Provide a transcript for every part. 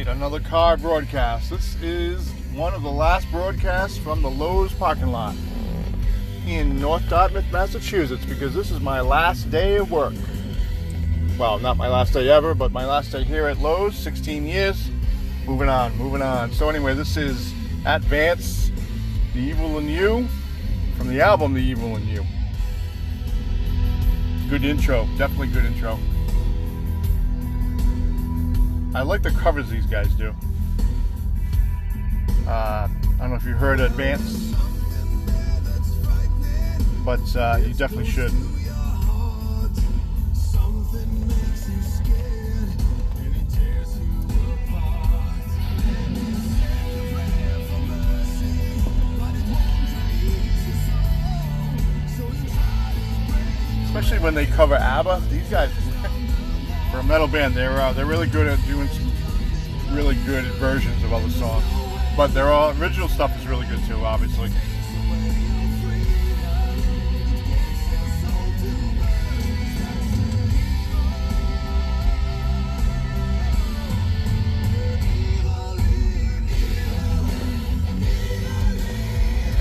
another car broadcast. This is one of the last broadcasts from the Lowe's parking lot in North Dartmouth, Massachusetts, because this is my last day of work. Well, not my last day ever, but my last day here at Lowe's, 16 years. Moving on, moving on. So, anyway, this is at Vance, The Evil in You, from the album The Evil in You. Good intro, definitely good intro. I like the covers these guys do. Uh, I don't know if you heard At Vance, but uh, you definitely should. Especially when they cover ABBA, these guys for a metal band, they're uh, they're really good at doing some really good versions of other songs. But their all original stuff is really good too, obviously.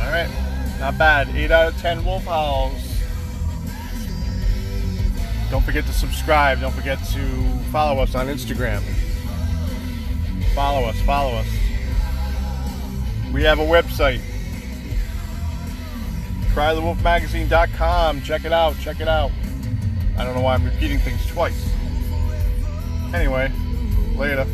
All right, not bad. Eight out of ten wolf howls. Don't forget to subscribe. Don't forget to follow us on Instagram. Follow us, follow us. We have a website. CryOfTheWolfMagazine.com. Check it out, check it out. I don't know why I'm repeating things twice. Anyway, later.